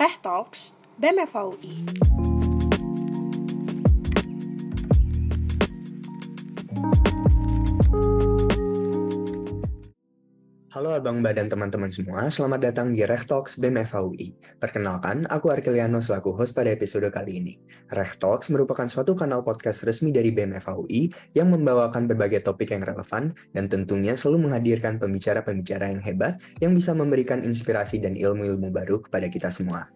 Reh Talks, BEM Halo Abang Mbak dan teman-teman semua, selamat datang di Reh Talks BEM FAUI. Perkenalkan, aku Arkeliano selaku host pada episode kali ini. Reh Talks merupakan suatu kanal podcast resmi dari BEM FAUI yang membawakan berbagai topik yang relevan dan tentunya selalu menghadirkan pembicara-pembicara yang hebat yang bisa memberikan inspirasi dan ilmu-ilmu baru kepada kita semua.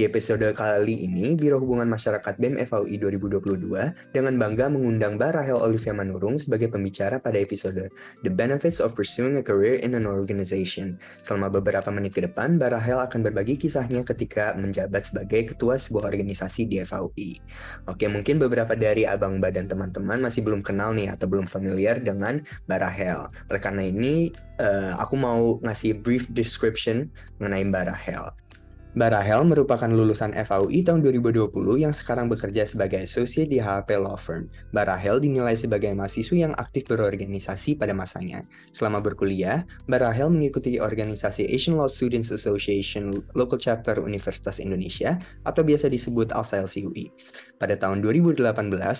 Di episode kali ini, Biro Hubungan Masyarakat BEM FAUI 2022 dengan bangga mengundang Mbak Rahel Olivia Manurung sebagai pembicara pada episode The Benefits of Pursuing a Career in an Organization. Selama beberapa menit ke depan, Mbak Rahel akan berbagi kisahnya ketika menjabat sebagai ketua sebuah organisasi di FAUI. Oke, mungkin beberapa dari abang Mbak dan teman-teman masih belum kenal nih atau belum familiar dengan Mbak Rahel. Oleh karena ini, uh, aku mau ngasih brief description mengenai Mbak Rahel. Mbak Rahel merupakan lulusan FAUI tahun 2020 yang sekarang bekerja sebagai associate di HP Law Firm. Mbak Rahel dinilai sebagai mahasiswa yang aktif berorganisasi pada masanya. Selama berkuliah, Mbak Rahel mengikuti organisasi Asian Law Students Association Local Chapter Universitas Indonesia atau biasa disebut ALSA-LCUI. Pada tahun 2018,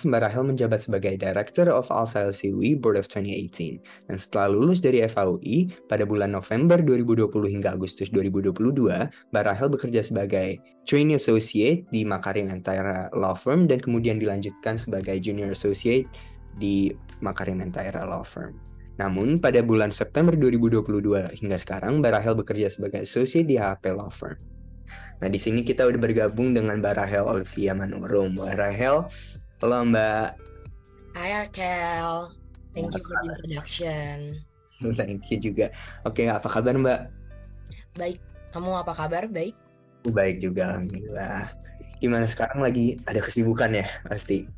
Mbak Rahel menjabat sebagai Director of ALSA-LCUI Board of 2018. Dan setelah lulus dari FAUI, pada bulan November 2020 hingga Agustus 2022, Mbak Rahel bekerja sebagai trainee associate di Makarim Entire Law Firm dan kemudian dilanjutkan sebagai junior associate di Makarim Entire Law Firm. Namun pada bulan September 2022 hingga sekarang Mbak Rahel bekerja sebagai associate di HP Law Firm. Nah di sini kita udah bergabung dengan Mbak Rahel Olivia Manurung. Mbak Rahel, halo Mbak. Hai Arkel, thank you for the introduction. Thank you juga. Oke, apa kabar Mbak? Baik, kamu apa kabar? Baik. Baik juga, alhamdulillah. Gimana sekarang lagi ada kesibukan ya pasti?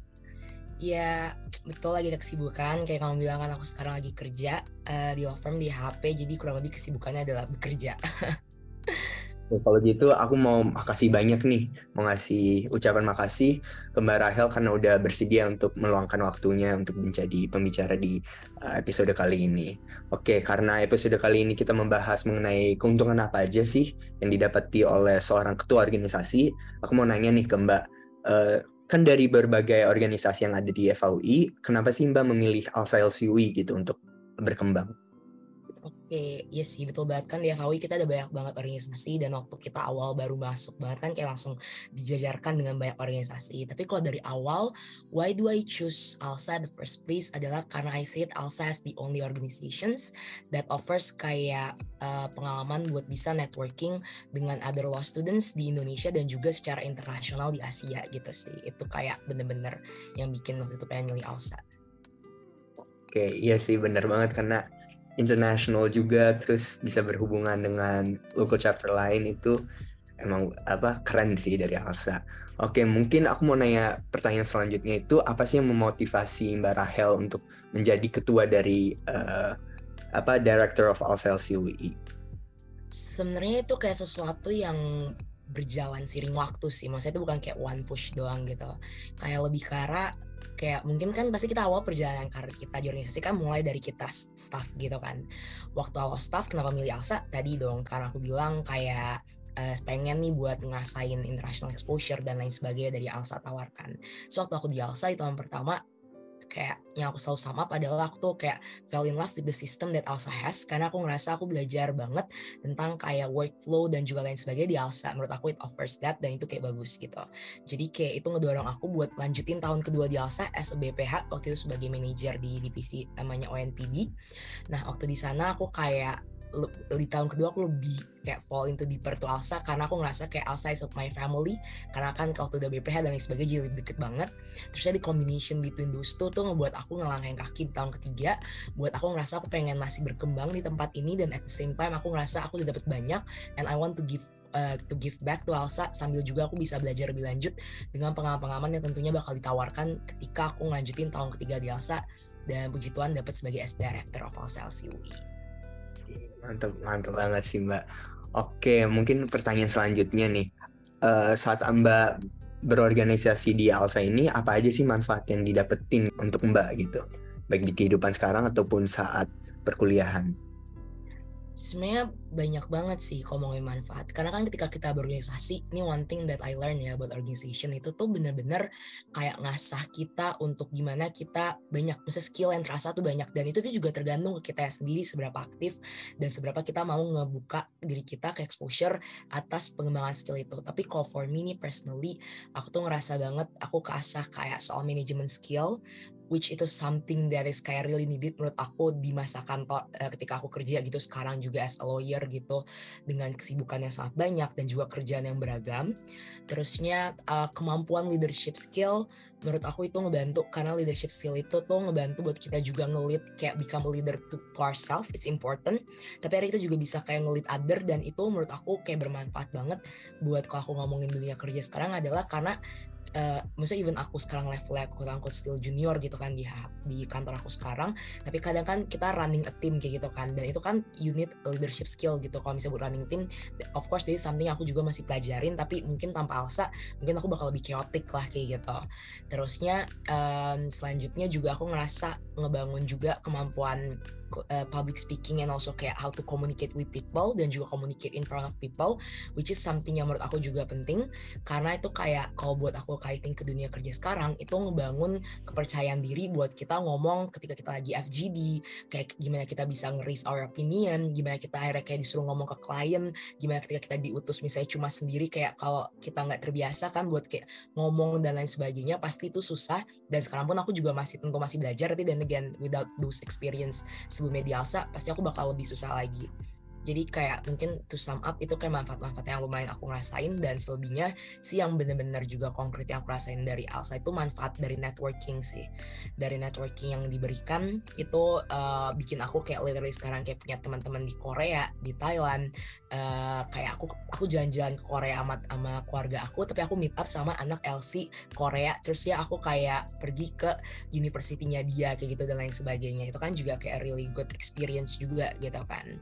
Ya betul lagi ada kesibukan. Kayak kamu bilang kan aku sekarang lagi kerja uh, di law firm di HP, jadi kurang lebih kesibukannya adalah bekerja. Kalau gitu aku mau makasih banyak nih, mau ngasih ucapan makasih ke Mbak Rahel karena udah bersedia untuk meluangkan waktunya untuk menjadi pembicara di uh, episode kali ini. Oke, karena episode kali ini kita membahas mengenai keuntungan apa aja sih yang didapati oleh seorang ketua organisasi. Aku mau nanya nih ke Mbak, uh, kan dari berbagai organisasi yang ada di FAUI, kenapa sih Mbak memilih Alsa LCUI gitu untuk berkembang? Oke, iya sih betul banget kan di FAUI kita ada banyak banget organisasi dan waktu kita awal baru masuk banget kan kayak langsung dijajarkan dengan banyak organisasi. Tapi kalau dari awal, why do I choose ALSA the first place adalah karena I it ALSA as the only organizations that offers kayak uh, pengalaman buat bisa networking dengan other law students di Indonesia dan juga secara internasional di Asia gitu sih. Itu kayak bener-bener yang bikin waktu itu pengen milih ALSA. Oke, iya sih bener banget karena international juga terus bisa berhubungan dengan local chapter lain itu emang apa keren sih dari Alsa. Oke, mungkin aku mau nanya pertanyaan selanjutnya itu apa sih yang memotivasi Mbak Rahel untuk menjadi ketua dari uh, apa Director of Alsa LCUI? Sebenarnya itu kayak sesuatu yang berjalan sering waktu sih. Maksudnya itu bukan kayak one push doang gitu. Kayak lebih ke arah kayak mungkin kan pasti kita awal perjalanan karir kita di organisasi kan mulai dari kita staff gitu kan. Waktu awal staff kenapa milih Alsa tadi dong karena aku bilang kayak uh, pengen nih buat ngerasain international exposure dan lain sebagainya dari Alsa tawarkan. So waktu aku di Alsa di tahun pertama kayak yang aku selalu sama adalah aku tuh kayak fell in love with the system that Alsa has karena aku ngerasa aku belajar banget tentang kayak workflow dan juga lain sebagainya di Alsa menurut aku it offers that dan itu kayak bagus gitu. Jadi kayak itu ngedorong aku buat lanjutin tahun kedua di Alsa as a BPH waktu itu sebagai manager di divisi namanya ONPD nah waktu di sana aku kayak di tahun kedua aku lebih kayak fall into deeper to Alsa karena aku ngerasa kayak Alsa is of my family. Karena kan kalau udah BPH dan lain sebagainya jadi lebih deket banget. Terus di combination between those two tuh ngebuat aku ngelangkain kaki di tahun ketiga. Buat aku ngerasa aku pengen masih berkembang di tempat ini dan at the same time aku ngerasa aku udah dapet banyak and I want to give uh, to give back to Alsa sambil juga aku bisa belajar lebih lanjut dengan pengalaman-pengalaman yang tentunya bakal ditawarkan ketika aku ngelanjutin tahun ketiga di Alsa dan puji Tuhan dapat sebagai S Director of Alsa LCUI mantap mantap banget sih mbak. Oke mungkin pertanyaan selanjutnya nih. Uh, saat mbak berorganisasi di Alsa ini apa aja sih manfaat yang didapetin untuk mbak gitu? Baik di kehidupan sekarang ataupun saat perkuliahan Sebenarnya banyak banget sih kalau ngomongin manfaat. Karena kan ketika kita berorganisasi, ini one thing that I learn ya about organization itu tuh bener-bener kayak ngasah kita untuk gimana kita banyak, misalnya skill yang terasa tuh banyak. Dan itu juga tergantung ke kita sendiri seberapa aktif dan seberapa kita mau ngebuka diri kita ke exposure atas pengembangan skill itu. Tapi kalau for me nih personally, aku tuh ngerasa banget aku keasah kayak soal management skill, which itu something that is kayak really needed menurut aku di masa kantor uh, ketika aku kerja gitu sekarang juga as a lawyer gitu dengan kesibukan yang sangat banyak dan juga kerjaan yang beragam. Terusnya uh, kemampuan leadership skill menurut aku itu ngebantu karena leadership skill itu tuh ngebantu buat kita juga ngelit kayak become a leader to, to ourselves it's important tapi hari kita juga bisa kayak ngelit other dan itu menurut aku kayak bermanfaat banget buat kalau aku ngomongin dunia kerja sekarang adalah karena uh, maksudnya even aku sekarang levelnya aku angkut still junior gitu kan di di kantor aku sekarang tapi kadang kan kita running a team kayak gitu kan. Dan itu kan unit leadership skill gitu. Kalau misalnya buat running team of course this something aku juga masih pelajarin tapi mungkin tanpa Alsa mungkin aku bakal lebih chaotic lah kayak gitu. Terusnya um, selanjutnya juga aku ngerasa ngebangun juga kemampuan uh, public speaking and also kayak how to communicate with people dan juga communicate in front of people which is something yang menurut aku juga penting. Karena itu kayak kalau buat aku kaitin ke dunia kerja sekarang itu ngebangun kepercayaan diri buat kita ngomong ketika kita lagi FGD kayak gimana kita bisa nge our opinion gimana kita akhirnya kayak disuruh ngomong ke klien gimana ketika kita diutus misalnya cuma sendiri kayak kalau kita nggak terbiasa kan buat kayak ngomong dan lain sebagainya pasti itu susah. Dan sekarang pun aku juga masih tentu masih belajar tapi dan again without those experience sebelum media alsa pasti aku bakal lebih susah lagi jadi kayak mungkin to sum up itu kayak manfaat-manfaat yang lumayan aku ngerasain dan selebihnya sih yang bener-bener juga konkret yang aku rasain dari Alsa itu manfaat dari networking sih. Dari networking yang diberikan itu uh, bikin aku kayak literally sekarang kayak punya teman-teman di Korea, di Thailand. Uh, kayak aku aku jalan-jalan ke Korea sama, sama keluarga aku tapi aku meet up sama anak LC Korea terus ya aku kayak pergi ke universitinya dia kayak gitu dan lain sebagainya. Itu kan juga kayak really good experience juga gitu kan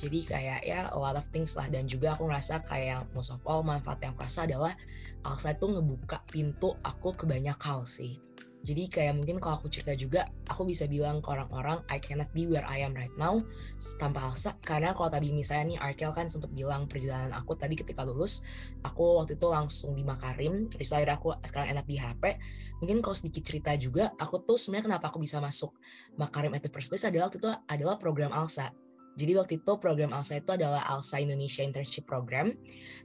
jadi kayak ya a lot of things lah dan juga aku ngerasa kayak most of all manfaat yang aku rasa adalah Alsa itu ngebuka pintu aku ke banyak hal sih jadi kayak mungkin kalau aku cerita juga, aku bisa bilang ke orang-orang I cannot be where I am right now tanpa Alsa. Karena kalau tadi misalnya nih Arkel kan sempat bilang perjalanan aku tadi ketika lulus, aku waktu itu langsung di Makarim, terus akhirnya aku sekarang enak di HP. Mungkin kalau sedikit cerita juga, aku tuh sebenarnya kenapa aku bisa masuk Makarim at the first place adalah waktu itu adalah program Alsa. Jadi waktu itu program ALSA itu adalah ALSA Indonesia Internship Program.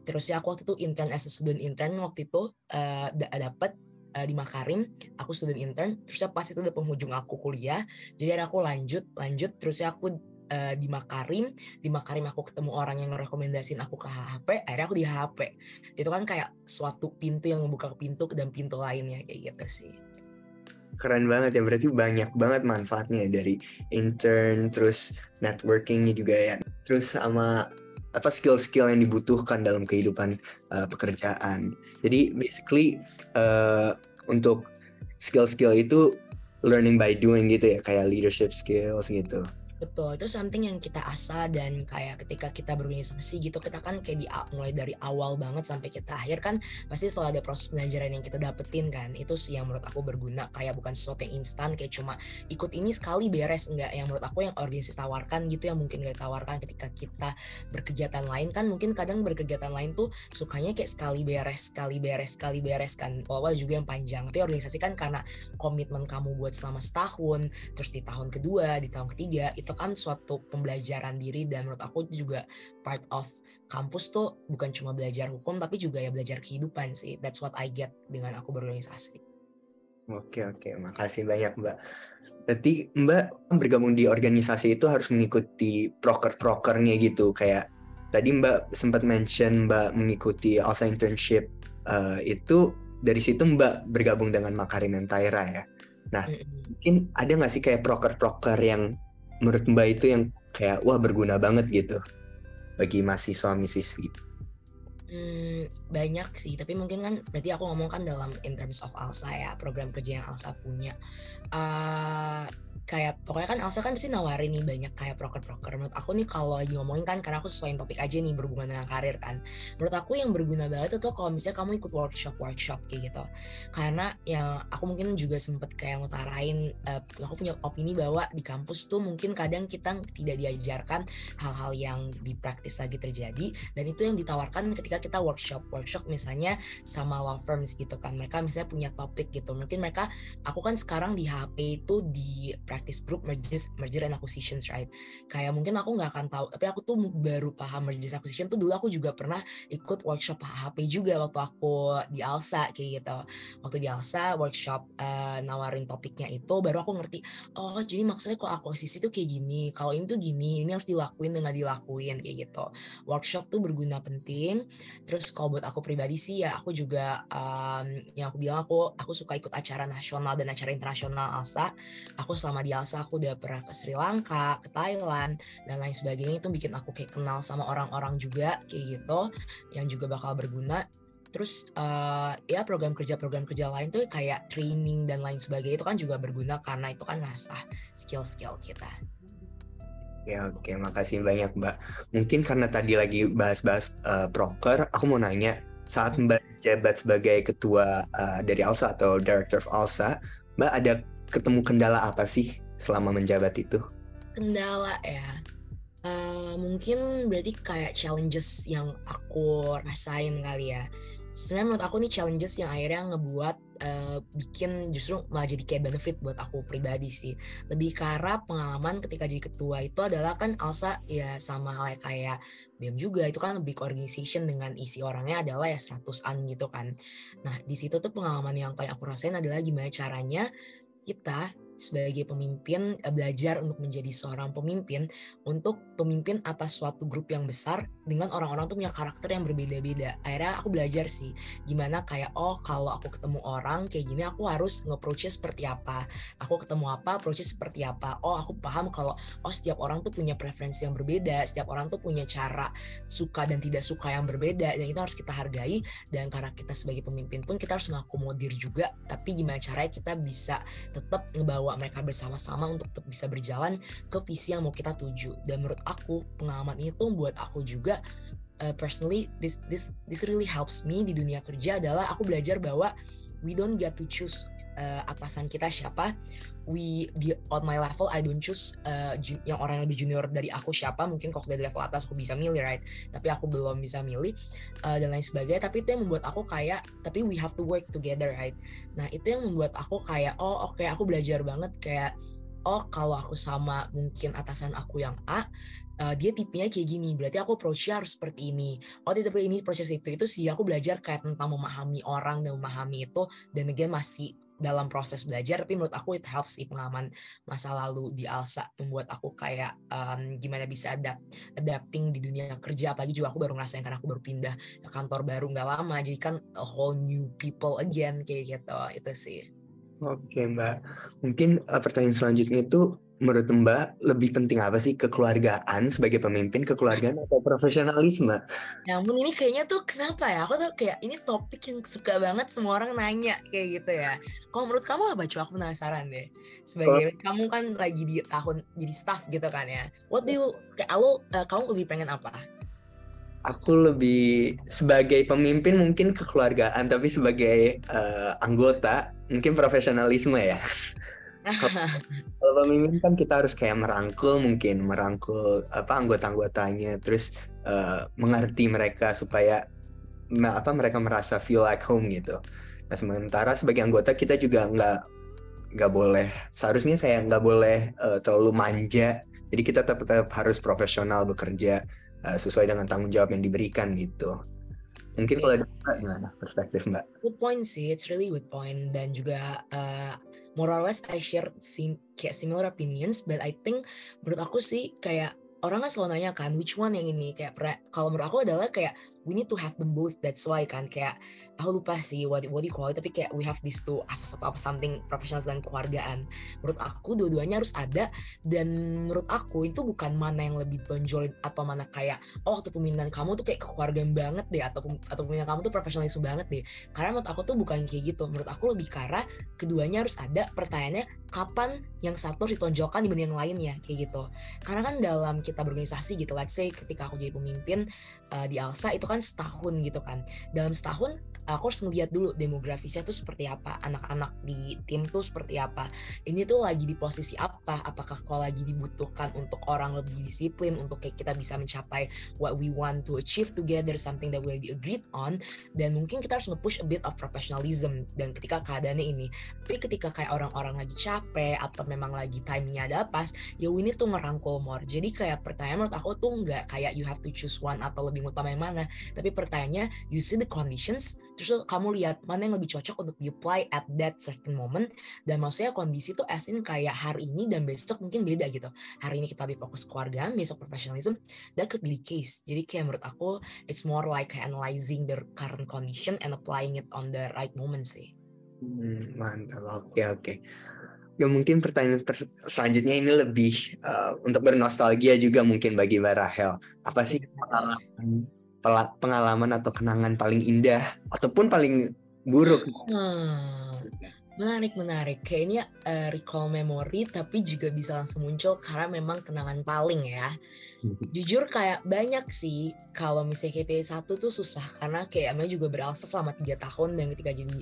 Terus ya aku waktu itu intern as a student intern waktu itu uh, dapat uh, eh, di Makarim, aku student intern. Terus ya pas itu udah penghujung aku kuliah, jadi aku lanjut, lanjut. Terus ya aku uh, di Makarim, di Makarim aku ketemu orang yang merekomendasiin aku ke HP, akhirnya aku di HP. Itu kan kayak suatu pintu yang membuka pintu dan pintu lainnya kayak gitu sih keren banget ya. Berarti banyak banget manfaatnya dari intern terus networkingnya juga ya. Terus sama apa skill-skill yang dibutuhkan dalam kehidupan uh, pekerjaan. Jadi basically uh, untuk skill-skill itu learning by doing gitu ya kayak leadership skills gitu Betul, itu something yang kita asah dan kayak ketika kita berorganisasi gitu kita kan kayak di mulai dari awal banget sampai kita akhir kan pasti selalu ada proses pembelajaran yang kita dapetin kan. Itu sih yang menurut aku berguna kayak bukan sesuatu yang instan kayak cuma ikut ini sekali beres enggak yang menurut aku yang organisasi tawarkan gitu yang mungkin gak tawarkan ketika kita berkegiatan lain kan mungkin kadang berkegiatan lain tuh sukanya kayak sekali beres, sekali beres, sekali beres kan. Awal juga yang panjang. Tapi organisasi kan karena komitmen kamu buat selama setahun, terus di tahun kedua, di tahun ketiga itu kan suatu pembelajaran diri dan menurut aku juga part of kampus tuh bukan cuma belajar hukum tapi juga ya belajar kehidupan sih. That's what I get dengan aku berorganisasi. Oke oke, makasih banyak Mbak. Berarti Mbak bergabung di organisasi itu harus mengikuti proker-prokernya gitu kayak tadi Mbak sempat mention Mbak mengikuti ALSA internship uh, itu dari situ Mbak bergabung dengan Makarim Taira ya. Nah, mungkin ada nggak sih kayak proker-proker yang menurut Mbak itu yang kayak wah berguna banget gitu bagi mahasiswa siswi? Hmm, banyak sih, tapi mungkin kan berarti aku ngomong kan dalam in terms of ALSA ya, program kerja yang ALSA punya. Uh, kayak pokoknya kan Elsa kan pasti nawarin nih banyak kayak proker-proker. Menurut aku nih kalau lagi ngomongin kan karena aku sesuaiin topik aja nih berhubungan dengan karir kan. Menurut aku yang berguna banget itu kalau misalnya kamu ikut workshop-workshop kayak gitu. Karena yang aku mungkin juga sempet kayak ngutarain uh, aku punya opini bahwa di kampus tuh mungkin kadang kita tidak diajarkan hal-hal yang di praktis lagi terjadi dan itu yang ditawarkan ketika kita workshop workshop misalnya sama law firms gitu kan mereka misalnya punya topik gitu mungkin mereka aku kan sekarang di HP itu di practice group mergers merger and acquisitions right? Kayak mungkin aku nggak akan tahu tapi aku tuh baru paham mergers acquisition tuh dulu aku juga pernah ikut workshop HP juga waktu aku di Alsa kayak gitu. Waktu di Alsa workshop uh, nawarin topiknya itu baru aku ngerti oh jadi maksudnya kalau akuisisi tuh kayak gini kalau ini tuh gini ini harus dilakuin dengan dilakuin kayak gitu. Workshop tuh berguna penting terus kalau buat aku pribadi sih ya aku juga um, yang aku bilang aku aku suka ikut acara nasional dan acara internasional Alsa. Aku selama di Alsa aku udah pernah ke Sri Lanka, ke Thailand dan lain sebagainya itu bikin aku kayak kenal sama orang-orang juga kayak gitu yang juga bakal berguna terus uh, ya program kerja program kerja lain tuh kayak training dan lain sebagainya itu kan juga berguna karena itu kan ngasah skill-skill kita. Ya oke, makasih banyak Mbak. Mungkin karena tadi lagi bahas-bahas uh, proker, aku mau nanya saat Mbak jabat sebagai ketua uh, dari ALSA atau Director of ALSA, Mbak ada ketemu kendala apa sih selama menjabat itu? Kendala ya, uh, mungkin berarti kayak challenges yang aku rasain kali ya. Sebenarnya menurut aku nih challenges yang akhirnya ngebuat uh, bikin justru malah jadi kayak benefit buat aku pribadi sih. Lebih karena pengalaman ketika jadi ketua itu adalah kan Alsa ya sama halnya kayak BEM juga itu kan big organization dengan isi orangnya adalah ya seratusan gitu kan. Nah di situ tuh pengalaman yang kayak aku rasain adalah gimana caranya kita sebagai pemimpin eh, belajar untuk menjadi seorang pemimpin untuk pemimpin atas suatu grup yang besar dengan orang-orang tuh punya karakter yang berbeda-beda. Akhirnya aku belajar sih gimana kayak oh kalau aku ketemu orang kayak gini aku harus nge seperti apa. Aku ketemu apa, approach seperti apa. Oh, aku paham kalau oh setiap orang tuh punya preferensi yang berbeda, setiap orang tuh punya cara suka dan tidak suka yang berbeda dan itu harus kita hargai dan karena kita sebagai pemimpin pun kita harus ngakomodir juga. Tapi gimana caranya kita bisa tetap ngebawa mereka bersama-sama untuk tetap bisa berjalan ke visi yang mau kita tuju. Dan menurut aku pengalaman itu buat aku juga uh, personally this this this really helps me di dunia kerja adalah aku belajar bahwa we don't get to choose uh, atasan kita siapa. We di on my level I don't choose uh, yang orang yang lebih junior dari aku siapa. Mungkin kalau dari level atas aku bisa milih right? Tapi aku belum bisa milih uh, dan lain sebagainya. Tapi itu yang membuat aku kayak tapi we have to work together right? Nah itu yang membuat aku kayak oh oke okay, aku belajar banget. Kayak oh kalau aku sama mungkin atasan aku yang A uh, dia tipenya kayak gini berarti aku approach-nya harus seperti ini. Oh tidak ini proses itu itu sih aku belajar kayak tentang memahami orang dan memahami itu dan again masih dalam proses belajar tapi menurut aku it helps sih pengalaman masa lalu di Alsa membuat aku kayak um, gimana bisa adapt adapting di dunia kerja apalagi juga aku baru ngerasain karena aku baru pindah ke kantor baru nggak lama jadi kan a whole new people again kayak gitu itu sih. Oke Mbak, mungkin uh, pertanyaan selanjutnya itu menurut Mbak lebih penting apa sih kekeluargaan sebagai pemimpin, kekeluargaan atau profesionalisme? Ya ampun ini kayaknya tuh kenapa ya? Aku tuh kayak ini topik yang suka banget semua orang nanya kayak gitu ya. Kalau menurut kamu apa? Coba aku penasaran deh. Sebagai oh. kamu kan lagi di tahun jadi staff gitu kan ya. What do you kayak aku, uh, kamu lebih pengen apa? aku lebih sebagai pemimpin mungkin kekeluargaan tapi sebagai uh, anggota mungkin profesionalisme ya kalau pemimpin kan kita harus kayak merangkul mungkin merangkul apa anggota-anggotanya terus uh, mengerti mereka supaya nah, apa mereka merasa feel like home gitu nah sementara sebagai anggota kita juga nggak nggak boleh seharusnya kayak nggak boleh uh, terlalu manja jadi kita tetap, tetap harus profesional bekerja uh, sesuai dengan tanggung jawab yang diberikan gitu. Mungkin kalau ada gimana perspektif Mbak? Good point sih, it's really good point dan juga uh, more or less I share sim kayak similar opinions, but I think menurut aku sih kayak orang kan selalu nanya kan which one yang ini? Kayak kalau menurut aku adalah kayak we need to have them both that's why kan. Kayak aku lupa sih what, what do tapi kayak we have these two asas atau apa something professional dan keluargaan. Menurut aku dua-duanya harus ada dan menurut aku itu bukan mana yang lebih tonjolin atau mana kayak oh waktu pemilihan kamu tuh kayak kekeluargaan banget deh atau atau pemilihan kamu tuh profesionalisme banget deh. Karena menurut aku tuh bukan kayak gitu. Menurut aku lebih ke keduanya harus ada pertanyaannya kapan yang satu ditonjolkan dibanding yang lainnya kayak gitu. Karena kan dalam kita berorganisasi gitu let's say ketika aku jadi pemimpin uh, di Alsa itu kan setahun gitu kan. Dalam setahun aku harus ngeliat dulu demografisnya tuh seperti apa anak-anak di tim tuh seperti apa ini tuh lagi di posisi apa apakah kalau lagi dibutuhkan untuk orang lebih disiplin untuk kayak kita bisa mencapai what we want to achieve together something that we already agreed on dan mungkin kita harus nge-push a bit of professionalism dan ketika keadaannya ini tapi ketika kayak orang-orang lagi capek atau memang lagi timingnya ada pas ya ini tuh ngerangkul more. Jadi kayak pertanyaan menurut aku tuh nggak kayak you have to choose one atau lebih utama yang mana tapi pertanyaannya you see the conditions terus kamu lihat mana yang lebih cocok untuk di apply at that certain moment. Dan maksudnya kondisi tuh as in kayak hari ini dan besok mungkin beda gitu. Hari ini kita lebih fokus keluarga besok professionalism that could be the case. Jadi kayak menurut aku it's more like analyzing the current condition and applying it on the right moment sih. Hmm, mantap. Oke oke. Ya mungkin pertanyaan ter selanjutnya ini lebih uh, untuk bernostalgia juga mungkin bagi Mbak Rahel. Apa sih iya. pengalaman pengalaman atau kenangan paling indah ataupun paling buruk? Hmm, menarik menarik. Kayaknya uh, recall memory tapi juga bisa langsung muncul karena memang kenangan paling ya. Jujur kayak banyak sih kalau misalnya KPI satu tuh susah karena kayak Amel juga beralsa selama tiga tahun dan ketika jadi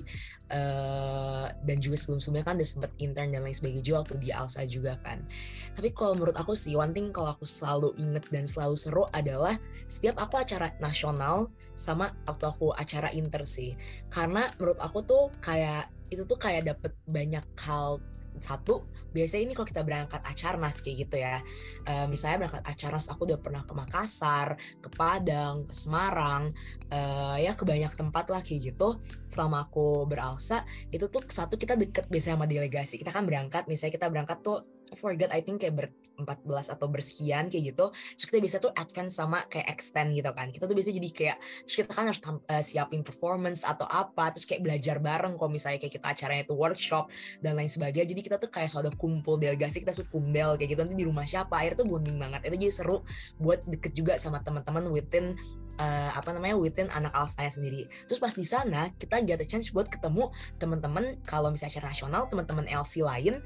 uh, dan juga sebelum-sebelumnya kan udah sempet intern dan lain sebagainya juga waktu di Alsa juga kan. Tapi kalau menurut aku sih one thing kalau aku selalu inget dan selalu seru adalah setiap aku acara nasional sama waktu aku acara inter sih. Karena menurut aku tuh kayak itu tuh kayak dapet banyak hal satu biasanya ini kalau kita berangkat acarnas kayak gitu ya. Uh, misalnya berangkat acarnas aku udah pernah ke Makassar ke Padang ke Semarang uh, ya ke banyak tempat lah kayak gitu. Selama aku beralsa itu tuh satu kita deket biasanya sama delegasi. Kita kan berangkat misalnya kita berangkat tuh forget I think kayak ber 14 atau bersekian kayak gitu terus kita bisa tuh advance sama kayak extend gitu kan. Kita tuh bisa jadi kayak terus kita kan harus uh, siapin performance atau apa terus kayak belajar bareng kalau misalnya kayak kita acaranya itu workshop dan lain sebagainya. Jadi kita tuh kayak sudah kumpul delegasi kita sudah kumbel kayak gitu. Nanti di rumah siapa? Akhirnya tuh bonding banget. Itu jadi seru buat deket juga sama teman-teman within uh, apa namanya within anak als saya sendiri. Terus pas di sana kita get a chance buat ketemu teman-teman kalau misalnya secara nasional teman-teman LC lain,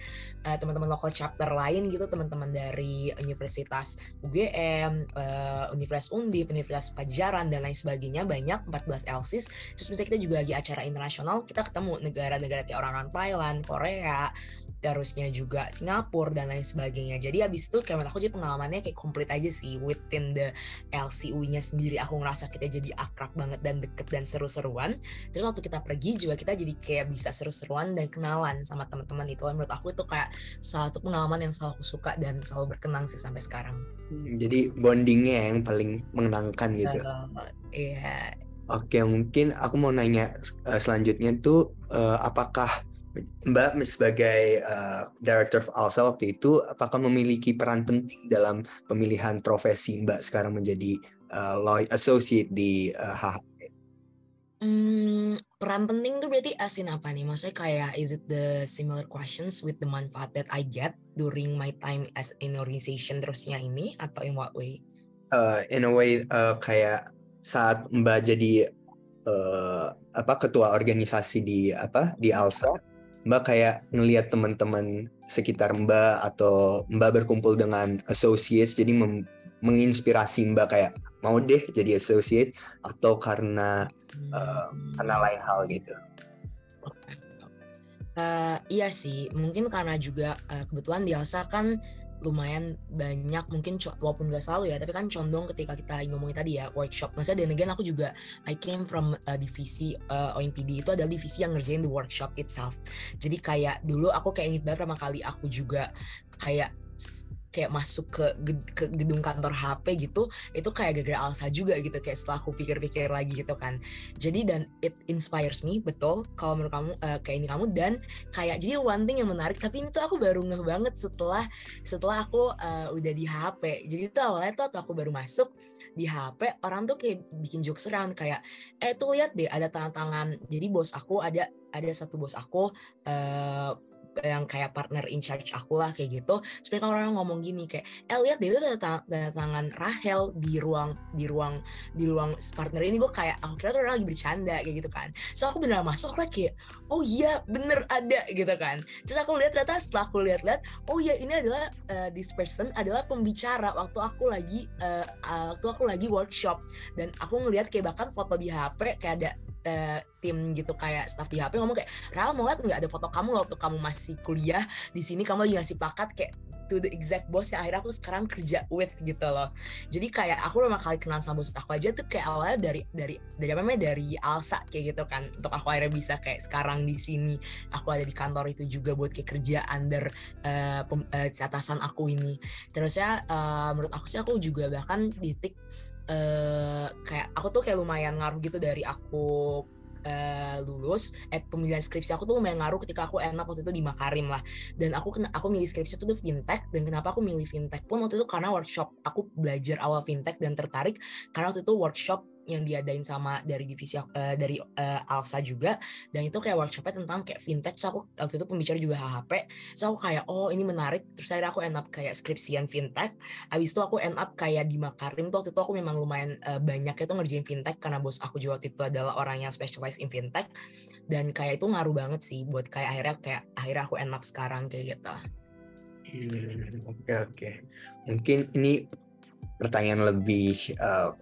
uh, teman-teman local chapter lain gitu, teman-teman dari Universitas UGM, uh, eh, Universitas Undip, Universitas Pajajaran dan lain sebagainya banyak 14 LCs. Terus misalnya kita juga lagi acara internasional, kita ketemu negara-negara kayak orang-orang Thailand, Korea, terusnya juga Singapura dan lain sebagainya. Jadi habis itu kayak aku jadi pengalamannya kayak komplit aja sih within the LCU-nya sendiri aku ngerasa kita jadi akrab banget dan deket dan seru-seruan. Terus waktu kita pergi juga kita jadi kayak bisa seru-seruan dan kenalan sama teman-teman itu. Menurut aku itu kayak satu pengalaman yang selalu aku suka dan selalu berkenang sih sampai sekarang. Hmm, jadi bondingnya yang paling mengenangkan gitu. Uh, iya. Oke, mungkin aku mau nanya uh, selanjutnya tuh uh, apakah Mbak sebagai uh, Director of ALSA waktu itu, apakah memiliki peran penting dalam pemilihan profesi Mbak sekarang menjadi uh, law associate di uh, HHP? Hmm, peran penting tuh berarti asin apa nih? Maksudnya kayak is it the similar questions with the manfaat that I get during my time as in organization terusnya ini atau in what way? Uh, in a way uh, kayak saat Mbak jadi uh, apa ketua organisasi di apa di ALSA Mbak kayak ngelihat teman-teman sekitar Mbak atau Mbak berkumpul dengan associates jadi menginspirasi Mbak kayak mau deh jadi associate atau karena uh, karena lain hal gitu. Uh, iya sih, mungkin karena juga uh, kebetulan di Alsa kan lumayan banyak mungkin walaupun gak selalu ya tapi kan condong ketika kita ngomongin tadi ya workshop. Maksudnya dan again aku juga I came from uh, divisi uh, OMPD itu adalah divisi yang ngerjain the workshop itself. Jadi kayak dulu aku kayak inget banget pertama kali aku juga kayak kayak masuk ke ke gedung kantor HP gitu itu kayak gara-gara Alsa juga gitu kayak setelah aku pikir-pikir lagi gitu kan. Jadi dan it inspires me betul kalau menurut kamu uh, kayak ini kamu. Dan kayak jadi one thing yang menarik tapi ini tuh aku baru ngeh banget setelah setelah aku uh, udah di HP jadi itu awalnya tuh aku baru masuk di HP orang tuh kayak bikin jokes around kayak eh tuh lihat deh ada tangan-tangan. Jadi bos aku ada ada satu bos aku uh, yang kayak partner in charge aku lah kayak gitu. Sebenarnya kalau orang ngomong gini kayak, eh lihat deh itu ada, tangan Rahel di ruang di ruang di ruang partner ini gue kayak aku kira tuh orang lagi bercanda kayak gitu kan. So aku beneran masuk lah kayak, oh iya bener ada gitu kan. Terus aku lihat ternyata setelah aku lihat-lihat, oh iya ini adalah uh, this person adalah pembicara waktu aku lagi uh, waktu aku lagi workshop dan aku ngelihat kayak bahkan foto di HP kayak ada uh, tim gitu kayak staff di HP ngomong kayak Ral mau lihat nggak ada foto kamu waktu kamu masih kuliah di sini kamu lagi ngasih plakat kayak to the exact boss yang akhirnya aku sekarang kerja with gitu loh. Jadi kayak aku pertama kali kenal sama bos aku aja tuh kayak awalnya dari dari dari apa namanya dari Alsa kayak gitu kan. Untuk aku akhirnya bisa kayak sekarang di sini aku ada di kantor itu juga buat kayak kerja under uh, uh, atasan aku ini. Terus ya uh, menurut aku sih aku juga bahkan titik uh, kayak aku tuh kayak lumayan ngaruh gitu dari aku uh, lulus. Eh pemilihan skripsi aku tuh lumayan ngaruh ketika aku enak waktu itu di Makarim lah. Dan aku kena aku milih skripsi itu tuh fintech. Dan kenapa aku milih fintech pun waktu itu karena workshop. Aku belajar awal fintech dan tertarik karena waktu itu workshop yang diadain sama dari divisi uh, dari uh, Alsa juga. Dan itu kayak workshopnya tentang kayak fintech so aku waktu itu pembicara juga HHP so aku kayak oh ini menarik. Terus akhirnya aku end up kayak skripsian fintech. Abis itu aku end up kayak di Makarim tuh. Waktu itu aku memang lumayan uh, banyak itu ngerjain fintech. Karena bos aku juga waktu itu adalah orang yang specialize in fintech. Dan kayak itu ngaruh banget sih buat kayak akhirnya kayak akhirnya aku end up sekarang kayak gitu. Hmm, oke okay, oke. Okay. Mungkin ini pertanyaan lebih uh,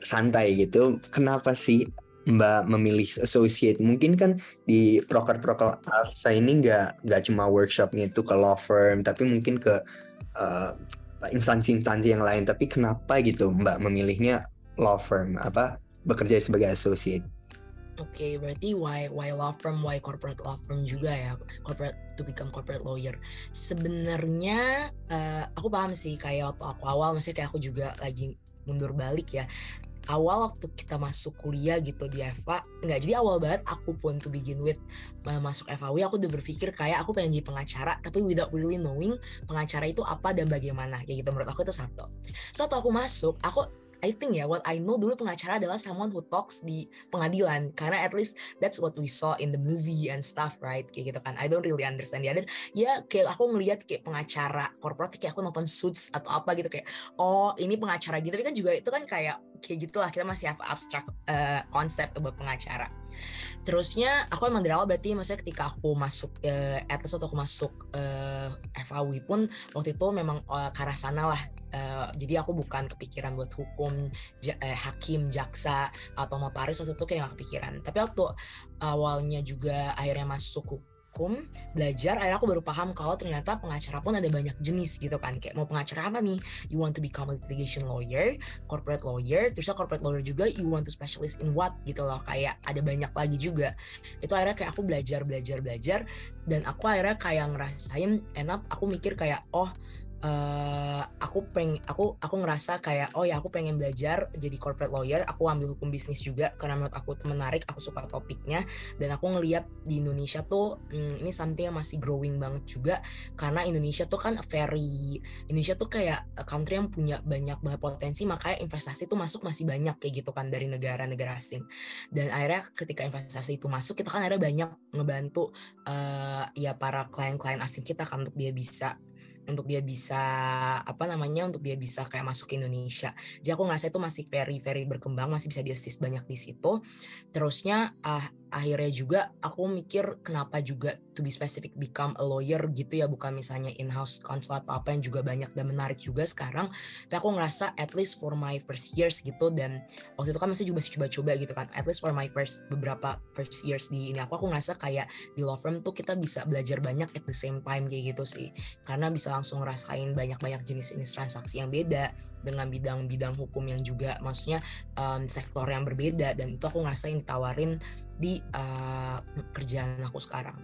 santai gitu. Kenapa sih Mbak memilih associate? Mungkin kan di proker-proker Arsa ini nggak nggak cuma workshopnya itu ke law firm tapi mungkin ke uh, instansi-instansi yang lain. Tapi kenapa gitu Mbak memilihnya law firm? Apa bekerja sebagai associate? Oke, okay, berarti why why law firm, why corporate law firm juga ya, corporate to become corporate lawyer. Sebenarnya uh, aku paham sih kayak waktu aku awal, maksudnya kayak aku juga lagi mundur balik ya. Awal waktu kita masuk kuliah gitu di Eva nggak jadi awal banget aku pun to begin with masuk FAW aku udah berpikir kayak aku pengen jadi pengacara tapi without really knowing pengacara itu apa dan bagaimana kayak gitu. Menurut aku itu satu. So aku masuk aku I think ya what I know dulu pengacara adalah someone who talks di pengadilan. Karena at least that's what we saw in the movie and stuff right? Kayak gitu kan. I don't really understand the other. Ya kayak aku ngelihat kayak pengacara korporat kayak aku nonton Suits atau apa gitu kayak oh ini pengacara gitu tapi kan juga itu kan kayak kayak gitulah kita masih apa abstrak uh, konsep buat pengacara. Terusnya aku emang dari awal berarti maksudnya ketika aku masuk uh, at least waktu aku masuk uh, eh, FAW pun waktu itu memang uh, ke arah sana lah. Uh, jadi aku bukan kepikiran buat hukum ja, uh, hakim jaksa atau notaris waktu itu kayak gak kepikiran. Tapi waktu awalnya juga akhirnya masuk hukum belajar akhirnya aku baru paham kalau ternyata pengacara pun ada banyak jenis gitu kan. Kayak mau pengacara apa nih? You want to become a litigation lawyer corporate lawyer terusnya corporate lawyer juga you want to specialist in what gitu loh. Kayak ada banyak lagi juga. Itu akhirnya kayak aku belajar belajar belajar dan aku akhirnya kayak ngerasain enak aku mikir kayak oh uh, aku peng aku aku ngerasa kayak oh ya aku pengen belajar jadi corporate lawyer. Aku ambil hukum bisnis juga karena menurut aku menarik aku suka topiknya. Dan aku ngelihat di Indonesia tuh hmm, ini something yang masih growing banget juga. Karena Indonesia tuh kan very Indonesia tuh kayak country yang punya banyak banget potensi makanya investasi tuh masuk masih banyak kayak gitu kan dari negara-negara asing. Dan akhirnya ketika investasi itu masuk kita kan akhirnya banyak ngebantu uh, ya para klien-klien asing kita kan untuk dia bisa untuk dia bisa apa namanya untuk dia bisa kayak masuk ke Indonesia. Jadi aku ngerasa itu masih very very berkembang, masih bisa di assist banyak di situ. Terusnya uh, akhirnya juga aku mikir kenapa juga to be specific become a lawyer gitu ya bukan misalnya in-house counsel atau apa yang juga banyak dan menarik juga sekarang. Tapi aku ngerasa at least for my first years gitu dan waktu itu kan masih juga coba-coba gitu kan at least for my first beberapa first years di ini aku aku ngerasa kayak di law firm tuh kita bisa belajar banyak at the same time kayak gitu sih. Karena bisa langsung ngerasain banyak-banyak jenis-jenis transaksi yang beda dengan bidang-bidang hukum yang juga maksudnya um, sektor yang berbeda dan itu aku ngerasain ditawarin di uh, kerjaan aku sekarang.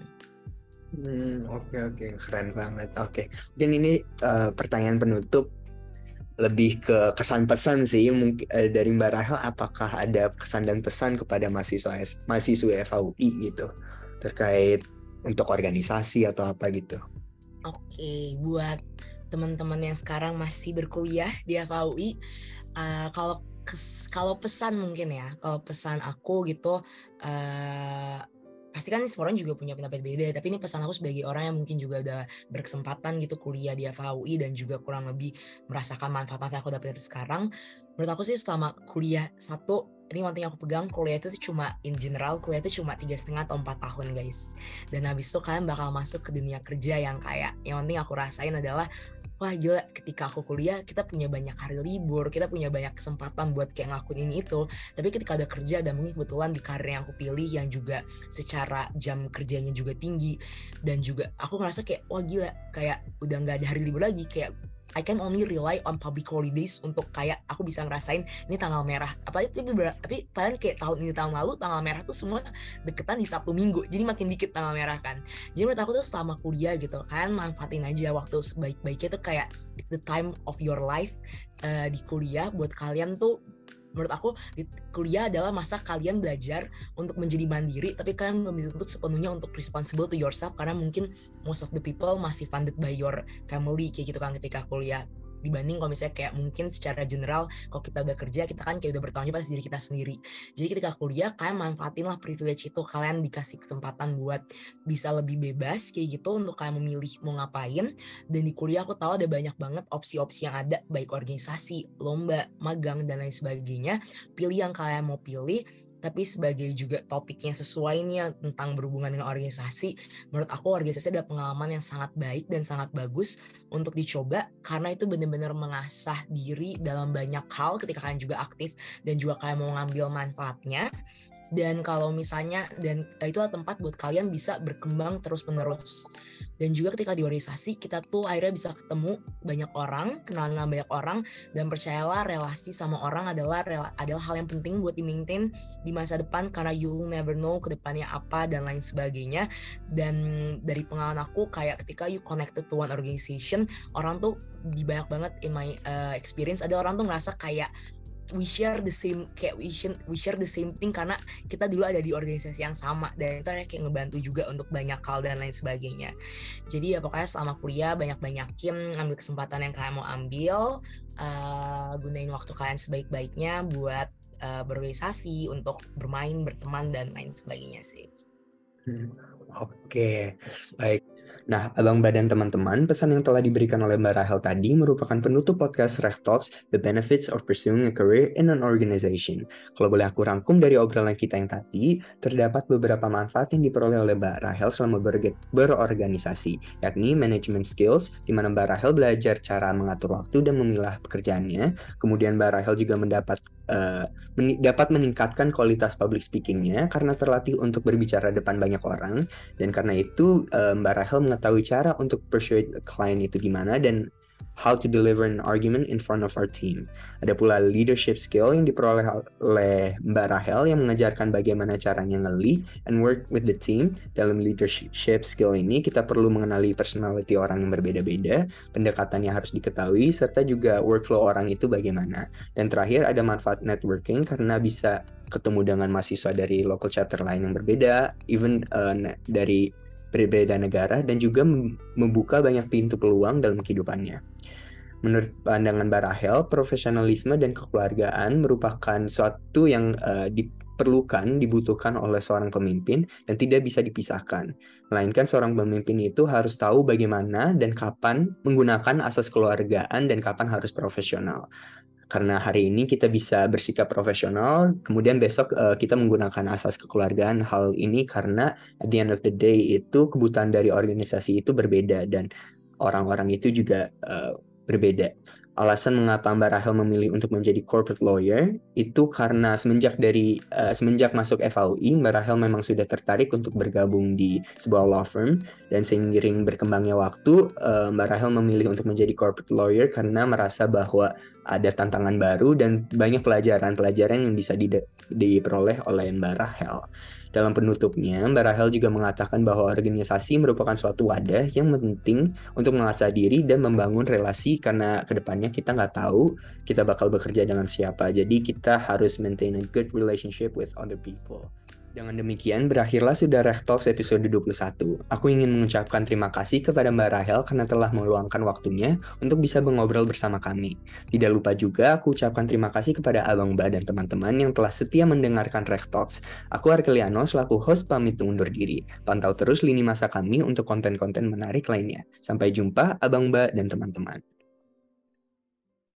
Hmm, oke okay, oke okay. keren banget. Oke. Okay. Dan ini uh, pertanyaan penutup lebih ke kesan pesan sih mungkin uh, dari Mbak Rahel apakah ada kesan dan pesan kepada mahasiswa mahasiswa FAUI gitu terkait untuk organisasi atau apa gitu. Oke, buat teman-teman yang sekarang masih berkuliah di FAUI uh, kalau kalau pesan mungkin ya kalau pesan aku gitu uh, pasti kan semua orang juga punya pendapat beda tapi ini pesan aku sebagai orang yang mungkin juga udah berkesempatan gitu kuliah di FHUI dan juga kurang lebih merasakan manfaat-manfaat yang aku dapat sekarang. Menurut aku sih selama kuliah satu ini one thing aku pegang kuliah itu cuma in general kuliah itu cuma tiga setengah atau empat tahun guys. Dan habis itu kalian bakal masuk ke dunia kerja yang kayak yang penting aku rasain adalah wah gila ketika aku kuliah kita punya banyak hari libur kita punya banyak kesempatan buat kayak ngelakuin ini itu. Tapi ketika ada kerja dan mungkin kebetulan di karir yang aku pilih yang juga secara jam kerjanya juga tinggi. Dan juga aku ngerasa kayak wah gila kayak udah nggak ada hari libur lagi kayak I can only rely on public holidays untuk kayak aku bisa ngerasain ini tanggal merah. Apalagi tapi, tapi padahal kayak tahun ini tahun lalu tanggal merah tuh semua deketan di Sabtu Minggu. Jadi makin dikit tanggal merah kan. Jadi menurut aku tuh selama kuliah gitu kan manfaatin aja waktu sebaik-baiknya tuh kayak the time of your life uh, di kuliah buat kalian tuh menurut aku kuliah adalah masa kalian belajar untuk menjadi mandiri tapi kalian belum dituntut sepenuhnya untuk responsible to yourself karena mungkin most of the people masih funded by your family kayak gitu kan ketika kuliah dibanding kalau misalnya kayak mungkin secara general kalau kita udah kerja kita kan kayak udah bertanggung jawab atas diri kita sendiri. Jadi ketika kuliah kalian manfaatin lah privilege itu kalian dikasih kesempatan buat bisa lebih bebas kayak gitu untuk kalian memilih mau ngapain. Dan di kuliah aku tahu ada banyak banget opsi-opsi yang ada baik organisasi lomba magang dan lain sebagainya. Pilih yang kalian mau pilih tapi sebagai juga topiknya sesuai nih tentang berhubungan dengan organisasi, menurut aku organisasi ada pengalaman yang sangat baik dan sangat bagus untuk dicoba karena itu benar-benar mengasah diri dalam banyak hal ketika kalian juga aktif dan juga kalian mau ngambil manfaatnya. Dan kalau misalnya dan itu tempat buat kalian bisa berkembang terus menerus dan juga ketika di organisasi kita tuh akhirnya bisa ketemu banyak orang kenal dengan banyak orang dan percayalah relasi sama orang adalah adalah hal yang penting buat di maintain di masa depan karena you never know ke depannya apa dan lain sebagainya. Dan dari pengalaman aku kayak ketika you connected to one organization orang tuh di banyak banget in my uh, experience ada orang tuh ngerasa kayak we share the same kayak we share, we share the same thing karena kita dulu ada di organisasi yang sama dan itu kayak ngebantu juga untuk banyak hal dan lain sebagainya jadi ya pokoknya selama kuliah banyak-banyakin ngambil kesempatan yang kalian mau ambil uh, gunain waktu kalian sebaik-baiknya buat uh, berorganisasi untuk bermain berteman dan lain sebagainya sih hmm. oke okay. baik Nah, Abang Badan teman-teman, pesan yang telah diberikan oleh Mbak Rahel tadi merupakan penutup podcast Rech Talks, The Benefits of Pursuing a Career in an Organization. Kalau boleh aku rangkum dari obrolan kita yang tadi, terdapat beberapa manfaat yang diperoleh oleh Mbak Rahel selama ber berorganisasi, yakni management skills, di mana Mbak Rahel belajar cara mengatur waktu dan memilah pekerjaannya. Kemudian Mbak Rahel juga mendapat uh, dapat meningkatkan kualitas public speakingnya karena terlatih untuk berbicara depan banyak orang dan karena itu uh, Mbak Rahel mengetahui cara untuk persuade klien itu gimana dan how to deliver an argument in front of our team. Ada pula leadership skill yang diperoleh oleh Mbak Rahel yang mengajarkan bagaimana caranya nge and work with the team. Dalam leadership skill ini kita perlu mengenali personality orang yang berbeda-beda, pendekatan yang harus diketahui, serta juga workflow orang itu bagaimana. Dan terakhir ada manfaat networking karena bisa ketemu dengan mahasiswa dari local chapter lain yang berbeda, even uh, dari berbeda negara dan juga membuka banyak pintu peluang dalam kehidupannya. Menurut pandangan Barahel, profesionalisme dan kekeluargaan merupakan suatu yang uh, diperlukan, dibutuhkan oleh seorang pemimpin dan tidak bisa dipisahkan. Melainkan seorang pemimpin itu harus tahu bagaimana dan kapan menggunakan asas keluargaan dan kapan harus profesional karena hari ini kita bisa bersikap profesional, kemudian besok uh, kita menggunakan asas kekeluargaan. Hal ini karena at the end of the day itu kebutuhan dari organisasi itu berbeda dan orang-orang itu juga uh, berbeda alasan mengapa Mbak Rahel memilih untuk menjadi corporate lawyer itu karena semenjak dari uh, semenjak masuk FAUI Mbak Rahel memang sudah tertarik untuk bergabung di sebuah law firm dan seiring berkembangnya waktu uh, Mbak Rahel memilih untuk menjadi corporate lawyer karena merasa bahwa ada tantangan baru dan banyak pelajaran-pelajaran yang bisa diperoleh oleh Mbak Rahel. Dalam penutupnya, Mbak Rahel juga mengatakan bahwa organisasi merupakan suatu wadah yang penting untuk mengasah diri dan membangun relasi karena ke depannya kita nggak tahu kita bakal bekerja dengan siapa. Jadi kita harus maintain a good relationship with other people. Dengan demikian, berakhirlah sudah Talks episode 21. Aku ingin mengucapkan terima kasih kepada Mbak Rahel karena telah meluangkan waktunya untuk bisa mengobrol bersama kami. Tidak lupa juga aku ucapkan terima kasih kepada Abang Mbak dan teman-teman yang telah setia mendengarkan Talks. Aku Arkeliano selaku host pamit undur diri. Pantau terus lini masa kami untuk konten-konten menarik lainnya. Sampai jumpa Abang Mbak dan teman-teman.